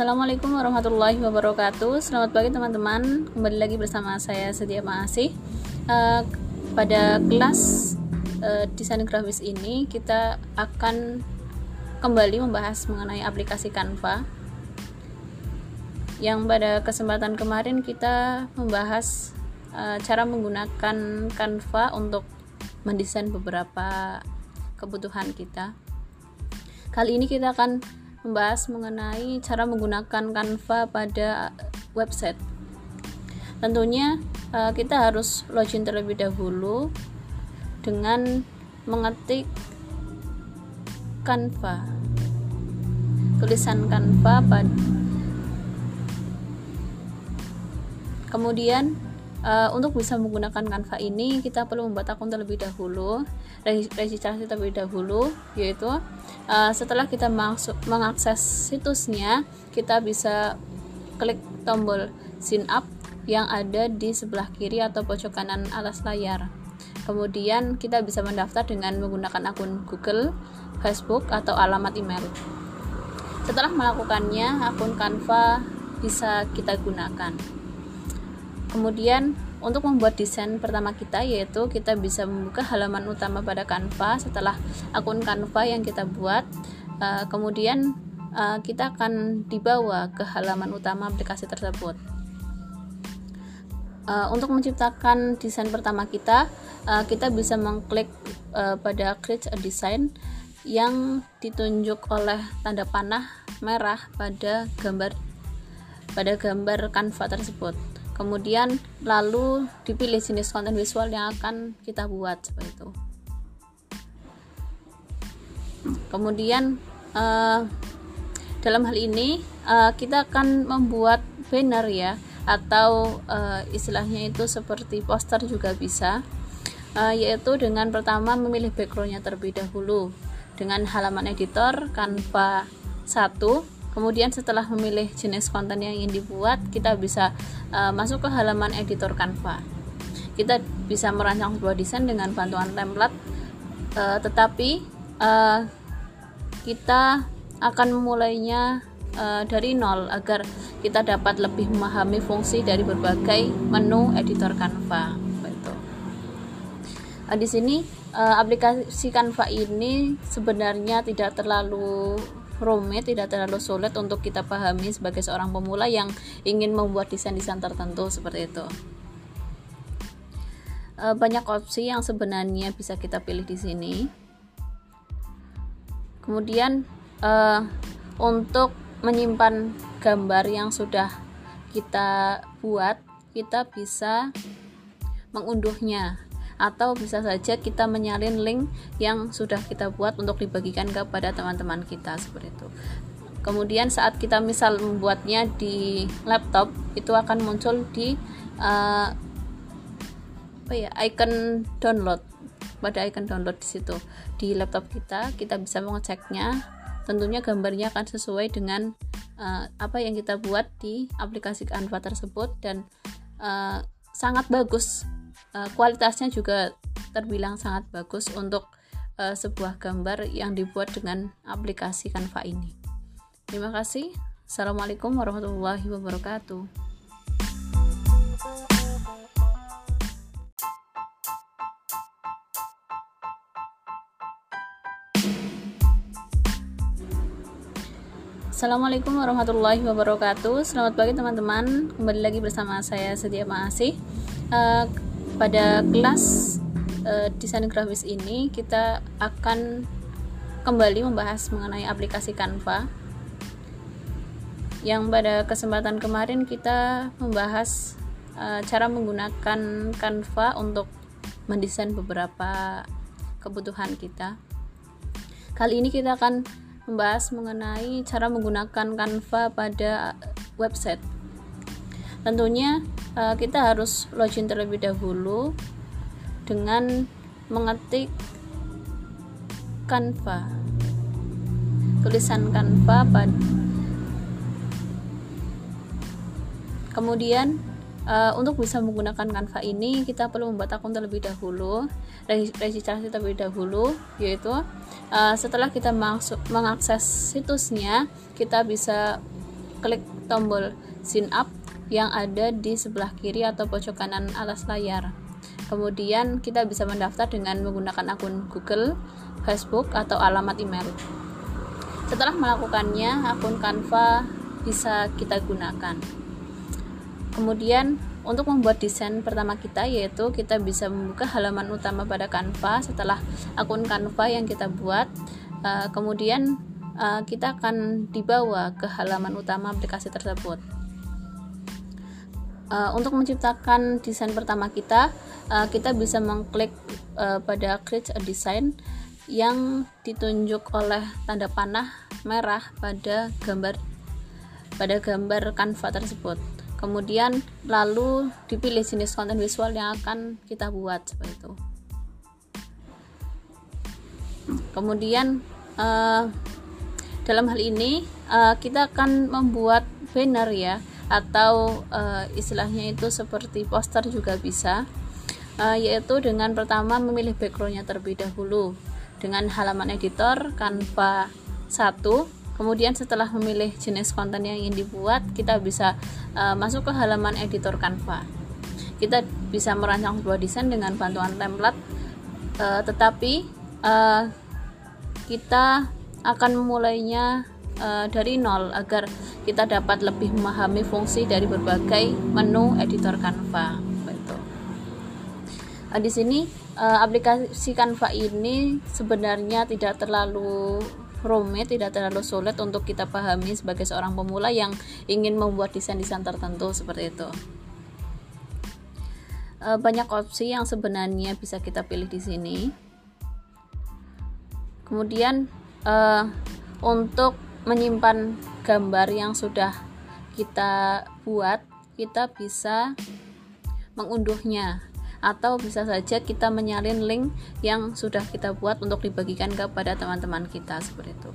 Assalamualaikum warahmatullahi wabarakatuh. Selamat pagi teman-teman. Kembali lagi bersama saya Setia Maasih. Uh, Pada kelas uh, desain grafis ini Kita akan kembali membahas mengenai aplikasi Canva. Yang pada kesempatan kemarin kita membahas uh, Cara menggunakan Canva untuk mendesain beberapa kebutuhan kita. Kali ini kita akan membahas mengenai cara menggunakan Canva pada website. Tentunya uh, kita harus login terlebih dahulu dengan mengetik Canva. Tulisan Canva pada Kemudian uh, untuk bisa menggunakan Canva ini kita perlu membuat akun terlebih dahulu registrasi terlebih dahulu yaitu uh, setelah kita masuk mengakses situsnya kita bisa klik tombol sign up yang ada di sebelah kiri atau pojok kanan atas layar. Kemudian kita bisa mendaftar dengan menggunakan akun Google, Facebook atau alamat email. Setelah melakukannya akun Canva bisa kita gunakan. Kemudian untuk membuat desain pertama kita yaitu kita bisa membuka halaman utama pada Canva setelah akun Canva yang kita buat. Uh, kemudian uh, kita akan dibawa ke halaman utama aplikasi tersebut. Uh, untuk menciptakan desain pertama kita kita bisa mengklik pada create a design yang ditunjuk oleh tanda panah merah pada gambar pada gambar Canva tersebut kemudian lalu dipilih jenis konten visual yang akan kita buat seperti itu. Kemudian uh, dalam hal ini uh, kita akan membuat banner ya atau uh, istilahnya itu seperti poster juga bisa uh, yaitu dengan pertama memilih backgroundnya terlebih dahulu dengan halaman editor Canva 1 Kemudian setelah memilih jenis konten yang ingin dibuat, kita bisa uh, masuk ke halaman editor Canva. Kita bisa merancang sebuah desain dengan bantuan template, uh, tetapi uh, kita akan memulainya uh, dari nol agar kita dapat lebih memahami fungsi dari berbagai menu editor Canva. Betul. Uh, di sini uh, aplikasi Canva ini sebenarnya tidak terlalu rumit, tidak terlalu sulit untuk kita pahami sebagai seorang pemula yang ingin membuat desain-desain tertentu seperti itu. E, banyak opsi yang sebenarnya bisa kita pilih di sini. Kemudian e, untuk menyimpan gambar yang sudah kita buat, kita bisa mengunduhnya atau bisa saja kita menyalin link yang sudah kita buat untuk dibagikan kepada teman-teman kita seperti itu. Kemudian saat kita misal membuatnya di laptop itu akan muncul di uh, apa ya icon download. Pada icon download di situ. Di laptop kita kita bisa mengeceknya. Tentunya gambarnya akan sesuai dengan uh, apa yang kita buat di aplikasi Canva tersebut dan uh, sangat bagus uh, kualitasnya juga terbilang sangat bagus untuk uh, sebuah gambar yang dibuat dengan aplikasi Canva ini. Terima kasih. Assalamualaikum warahmatullahi wabarakatuh. Assalamualaikum warahmatullahi wabarakatuh Selamat pagi teman-teman Kembali lagi bersama saya Setia Maasih uh, pada kelas uh, desain grafis ini kita akan kembali membahas mengenai aplikasi Canva. Yang pada kesempatan kemarin kita membahas uh, cara menggunakan Canva untuk mendesain beberapa kebutuhan kita. Kali ini kita akan membahas mengenai cara menggunakan Canva pada website tentunya uh, kita harus login terlebih dahulu dengan mengetik Canva. Tulisan Canva pada kemudian uh, untuk bisa menggunakan Canva ini kita perlu membuat akun terlebih dahulu registrasi terlebih dahulu yaitu uh, setelah kita masuk mengakses situsnya kita bisa klik tombol sign up yang ada di sebelah kiri atau pojok kanan alas layar. Kemudian kita bisa mendaftar dengan menggunakan akun Google, Facebook, atau alamat email. Setelah melakukannya, akun Canva bisa kita gunakan. Kemudian untuk membuat desain pertama kita yaitu kita bisa membuka halaman utama pada Canva setelah akun Canva yang kita buat. Uh, kemudian uh, kita akan dibawa ke halaman utama aplikasi tersebut. Uh, untuk menciptakan desain pertama kita, uh, kita bisa mengklik uh, pada create a design yang ditunjuk oleh tanda panah merah pada gambar pada gambar Canva tersebut. Kemudian lalu dipilih jenis konten visual yang akan kita buat seperti itu. Kemudian uh, dalam hal ini uh, kita akan membuat banner ya atau uh, istilahnya itu seperti poster juga bisa uh, yaitu dengan pertama memilih backgroundnya terlebih dahulu dengan halaman editor Canva 1 kemudian setelah memilih jenis konten yang ingin dibuat kita bisa uh, masuk ke halaman editor Canva kita bisa merancang sebuah desain dengan bantuan template uh, tetapi uh, kita akan memulainya uh, dari nol agar kita dapat lebih memahami fungsi dari berbagai menu editor Canva. Betul. Uh, di sini uh, aplikasi Canva ini sebenarnya tidak terlalu rumit, tidak terlalu sulit untuk kita pahami sebagai seorang pemula yang ingin membuat desain-desain tertentu seperti itu. banyak opsi yang sebenarnya bisa kita pilih di sini. Kemudian uh, untuk menyimpan gambar yang sudah kita buat kita bisa mengunduhnya. Atau bisa saja kita menyalin link yang sudah kita buat untuk dibagikan kepada teman-teman kita seperti itu.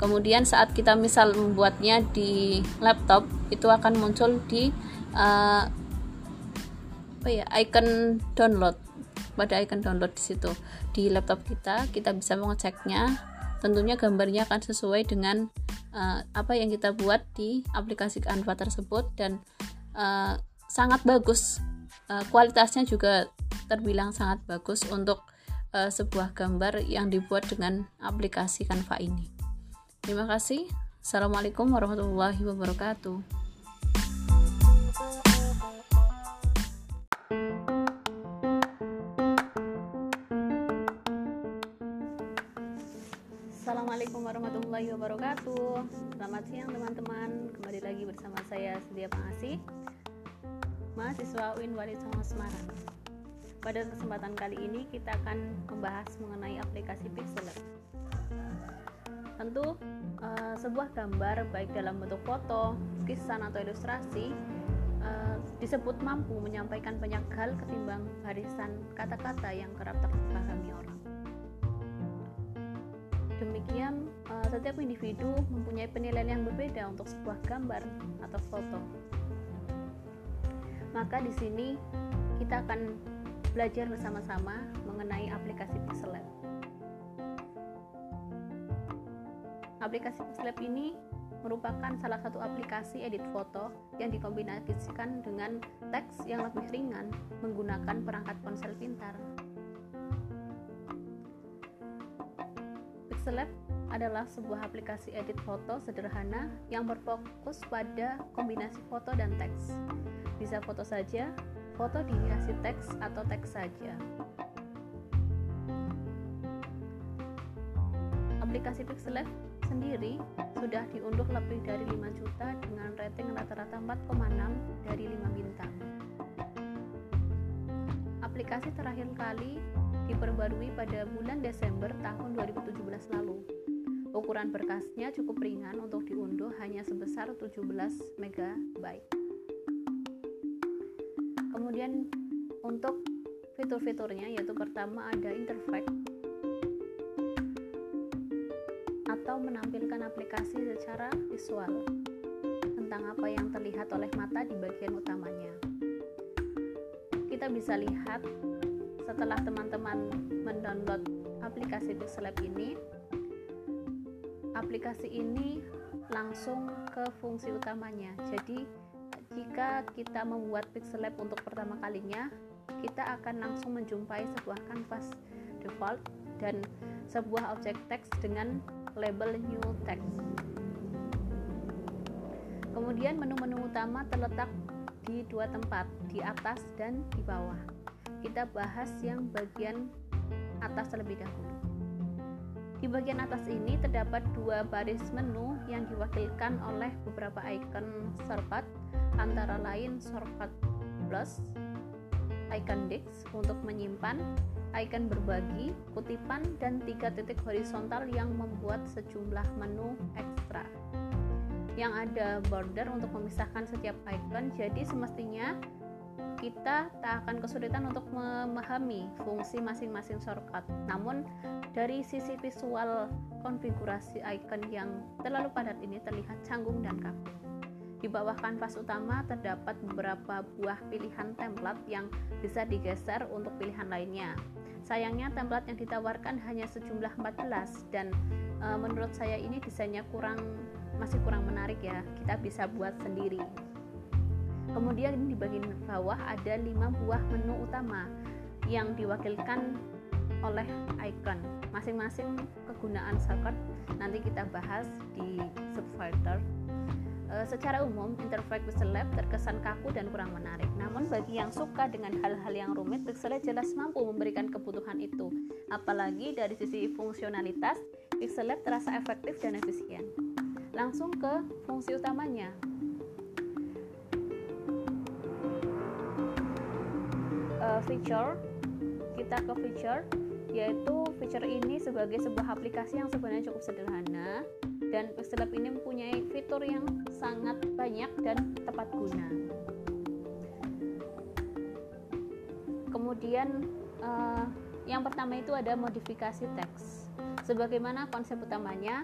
Kemudian saat kita misal membuatnya di laptop itu akan muncul di uh, apa ya icon download. Pada icon download di situ. Di laptop kita kita bisa mengeceknya tentunya gambarnya akan sesuai dengan uh, apa yang kita buat di aplikasi Canva tersebut dan uh, sangat bagus. Uh, kualitasnya juga terbilang sangat bagus untuk uh, sebuah gambar yang dibuat dengan aplikasi Canva ini. Terima kasih. Assalamualaikum warahmatullahi wabarakatuh wabarakatuh. Selamat siang teman-teman. Kembali lagi bersama saya Sedia Pengasih Mahasiswa UIN Wali Songo Semarang. Pada kesempatan kali ini kita akan membahas mengenai aplikasi Pixelab Tentu uh, sebuah gambar baik dalam bentuk foto, lukisan atau ilustrasi uh, disebut mampu menyampaikan banyak hal ketimbang barisan kata-kata yang kerap terpahami orang. Demikian uh, setiap individu mempunyai penilaian yang berbeda untuk sebuah gambar atau foto. Maka di sini kita akan belajar bersama-sama mengenai aplikasi Pixelab. Aplikasi Pixelab ini merupakan salah satu aplikasi edit foto yang dikombinasikan dengan teks yang lebih ringan menggunakan perangkat ponsel pintar. Pixelab adalah sebuah aplikasi edit foto sederhana yang berfokus pada kombinasi foto dan teks. Bisa foto saja, foto dihiasi teks atau teks saja. Aplikasi Pixelab sendiri sudah diunduh lebih dari 5 juta dengan rating rata-rata 4,6 dari 5 bintang. Aplikasi terakhir kali diperbarui pada bulan Desember tahun 2017 lalu. Ukuran berkasnya cukup ringan untuk diunduh hanya sebesar 17 MB. Kemudian untuk fitur-fiturnya yaitu pertama ada interface atau menampilkan aplikasi secara visual tentang apa yang terlihat oleh mata di bagian utamanya. Kita bisa lihat setelah teman-teman mendownload aplikasi Pixelab ini aplikasi ini langsung ke fungsi utamanya. Jadi jika kita membuat pixel lab untuk pertama kalinya kita akan langsung menjumpai sebuah canvas default dan sebuah objek teks dengan label new text. Kemudian menu-menu utama terletak di dua tempat di atas dan di bawah. Kita bahas yang bagian atas terlebih dahulu di bagian atas ini terdapat dua baris menu yang diwakilkan oleh beberapa icon shortcut antara lain shortcut plus, icon disk untuk menyimpan, icon berbagi, kutipan, dan tiga titik horizontal yang membuat sejumlah menu ekstra. Yang ada border untuk memisahkan setiap icon, jadi semestinya kita tak akan kesulitan untuk memahami fungsi masing-masing shortcut. Namun, dari sisi visual konfigurasi icon yang terlalu padat ini terlihat canggung dan kaku. Di bawah kanvas utama terdapat beberapa buah pilihan template yang bisa digeser untuk pilihan lainnya. Sayangnya template yang ditawarkan hanya sejumlah 14 dan e, menurut saya ini desainnya kurang masih kurang menarik ya. Kita bisa buat sendiri. Kemudian di bagian bawah ada 5 buah menu utama yang diwakilkan oleh icon. Masing-masing kegunaan shortcut nanti kita bahas di subfolder. E, secara umum, interface Pixel Lab terkesan kaku dan kurang menarik. Namun bagi yang suka dengan hal-hal yang rumit, Pixel Lab jelas mampu memberikan kebutuhan itu. Apalagi dari sisi fungsionalitas, Pixel Lab terasa efektif dan efisien. Langsung ke fungsi utamanya, uh, feature kita ke feature yaitu feature ini sebagai sebuah aplikasi yang sebenarnya cukup sederhana dan Pixel ini mempunyai fitur yang sangat banyak dan tepat guna. Kemudian uh, yang pertama itu ada modifikasi teks. Sebagaimana konsep utamanya,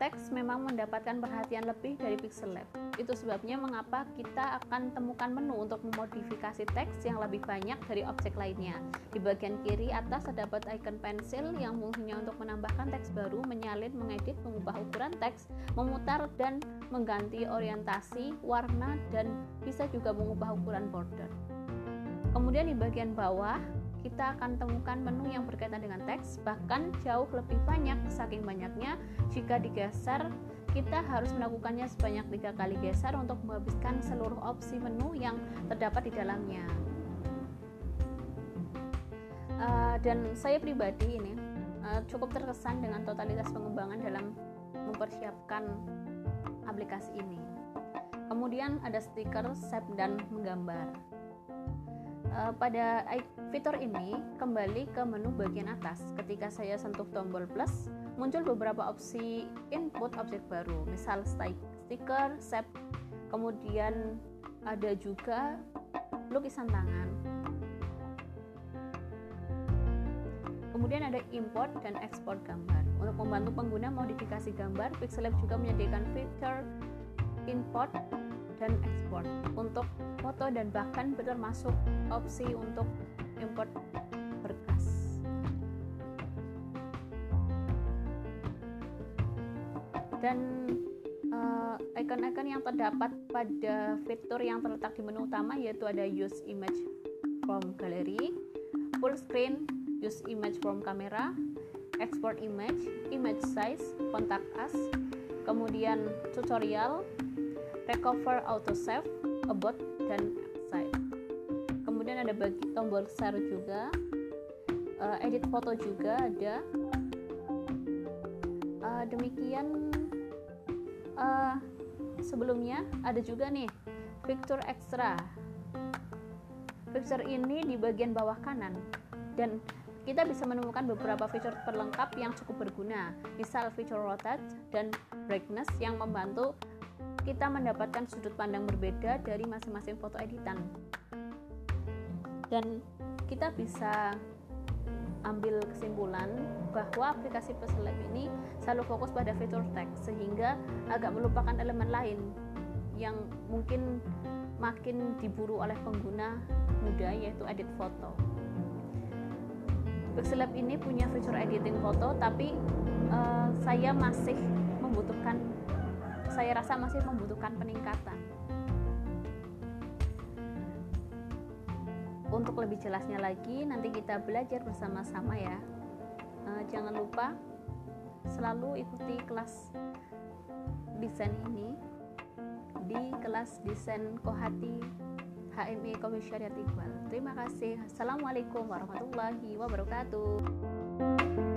teks memang mendapatkan perhatian lebih dari Pixel Lab itu sebabnya mengapa kita akan temukan menu untuk memodifikasi teks yang lebih banyak dari objek lainnya. Di bagian kiri atas terdapat icon pensil yang fungsinya untuk menambahkan teks baru, menyalin, mengedit, mengubah ukuran teks, memutar dan mengganti orientasi, warna, dan bisa juga mengubah ukuran border. Kemudian di bagian bawah kita akan temukan menu yang berkaitan dengan teks, bahkan jauh lebih banyak, saking banyaknya jika digeser kita harus melakukannya sebanyak tiga kali geser untuk menghabiskan seluruh opsi menu yang terdapat di dalamnya. Uh, dan saya pribadi ini uh, cukup terkesan dengan totalitas pengembangan dalam mempersiapkan aplikasi ini. Kemudian ada stiker, save, dan menggambar. Uh, pada fitur ini kembali ke menu bagian atas. Ketika saya sentuh tombol plus, muncul beberapa opsi input objek baru, misal stiker, save, kemudian ada juga lukisan tangan. Kemudian ada import dan ekspor gambar. Untuk membantu pengguna modifikasi gambar, Pixel Lab juga menyediakan fitur import dan ekspor untuk foto dan bahkan termasuk opsi untuk import dan uh, icon-icon yang terdapat pada fitur yang terletak di menu utama yaitu ada use image from gallery, full screen, use image from camera, export image, image size, contact us, kemudian tutorial, recover auto save, about dan save. Kemudian ada bagi tombol share juga, uh, edit foto juga ada. Uh, demikian uh, sebelumnya ada juga nih fitur ekstra fitur ini di bagian bawah kanan. Dan kita bisa menemukan beberapa fitur perlengkap yang cukup berguna misal fitur rotate dan brightness yang membantu kita mendapatkan sudut pandang berbeda dari masing-masing foto editan. Dan kita bisa ambil kesimpulan bahwa aplikasi Peselab ini selalu fokus pada fitur teks sehingga agak melupakan elemen lain yang mungkin makin diburu oleh pengguna muda yaitu edit foto. Pixel Lab ini punya fitur editing foto tapi uh, saya masih membutuhkan saya rasa masih membutuhkan peningkatan untuk lebih jelasnya lagi nanti kita belajar bersama-sama ya uh, jangan lupa selalu ikuti kelas desain ini di kelas desain Kohati HMI Komisariat Iqbal. Terima kasih. Assalamualaikum warahmatullahi wabarakatuh.